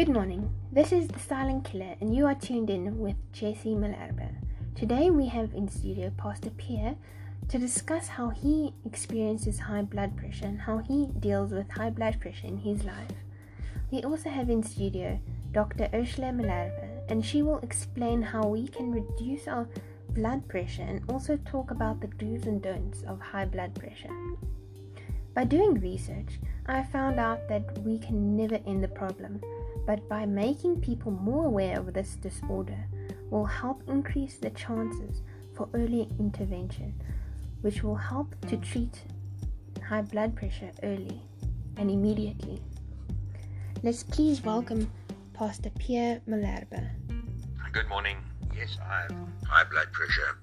Good morning. This is The Silent Killer, and you are tuned in with Jesse Malarba. Today we have in studio Pastor Pierre to discuss how he experiences high blood pressure and how he deals with high blood pressure in his life. We also have in studio Dr. Ursula Malarba, and she will explain how we can reduce our blood pressure and also talk about the do's and don'ts of high blood pressure. By doing research, I found out that we can never end the problem, but by making people more aware of this disorder will help increase the chances for early intervention, which will help to treat high blood pressure early and immediately. Let's please welcome Pastor Pierre Malarba. Good morning. Yes, I have high blood pressure.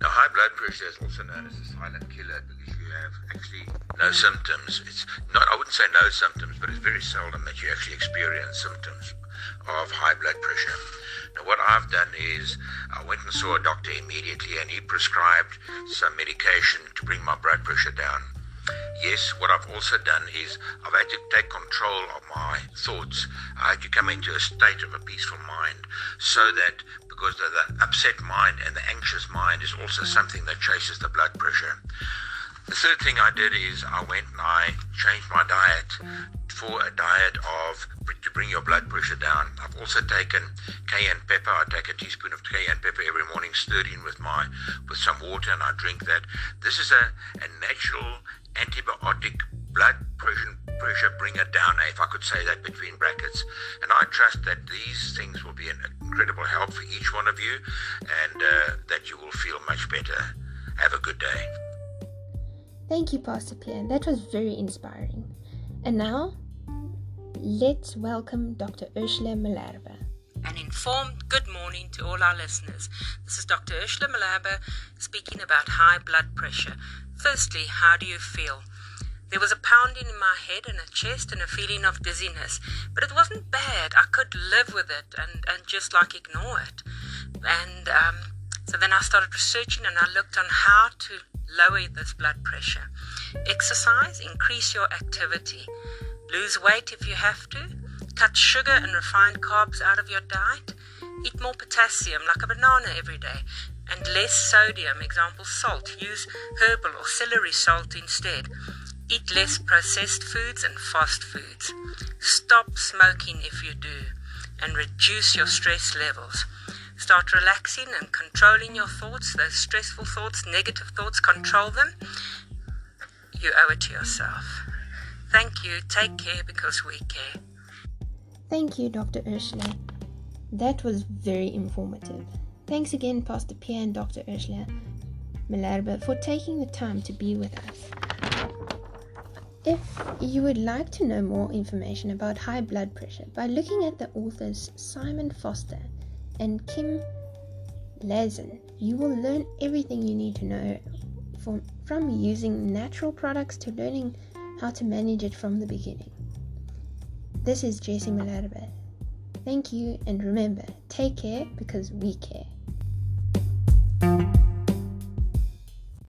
Now, high blood pressure is also known as a silent killer because you have actually no symptoms. It's not, I wouldn't say no symptoms, but it's very seldom that you actually experience symptoms of high blood pressure. Now, what I've done is I went and saw a doctor immediately and he prescribed some medication to bring my blood pressure down. Yes, what I've also done is I've had to take control of my thoughts. I had to come into a state of a peaceful mind so that because the, the upset mind and the anxious mind is also something that chases the blood pressure. The third thing I did is I went and I changed my diet for a diet of to bring your blood pressure down. I've also taken cayenne pepper. I take a teaspoon of cayenne pepper every morning, stirred in with my with some water, and I drink that. This is a, a natural antibiotic blood pressure pressure bringer down, if I could say that between brackets. And I trust that these things will be an incredible help for each one of you, and uh, that you will feel much better. Have a good day. Thank you, Pastor Pierre. That was very inspiring. And now, let's welcome Dr. Ursula Malarba. An informed good morning to all our listeners. This is Dr. Ursula Malarba speaking about high blood pressure. Firstly, how do you feel? There was a pounding in my head and a chest and a feeling of dizziness, but it wasn't bad. I could live with it and, and just like ignore it. And um, so then I started researching and I looked on how to lower this blood pressure. Exercise, increase your activity, lose weight if you have to, cut sugar and refined carbs out of your diet, eat more potassium like a banana every day, and less sodium, example salt. Use herbal or celery salt instead. Eat less processed foods and fast foods. Stop smoking if you do, and reduce your stress levels. Start relaxing and controlling your thoughts, those stressful thoughts, negative thoughts, control them. You owe it to yourself. Thank you. Take care because we care. Thank you, Dr. Ursula. That was very informative. Thanks again, Pastor Pierre and Dr. Ursula Malarba, for taking the time to be with us. If you would like to know more information about high blood pressure by looking at the authors Simon Foster and Kim Lazen, you will learn everything you need to know from, from using natural products to learning how to manage it from the beginning. This is Jesse Malarba. Thank you, and remember, take care because we care.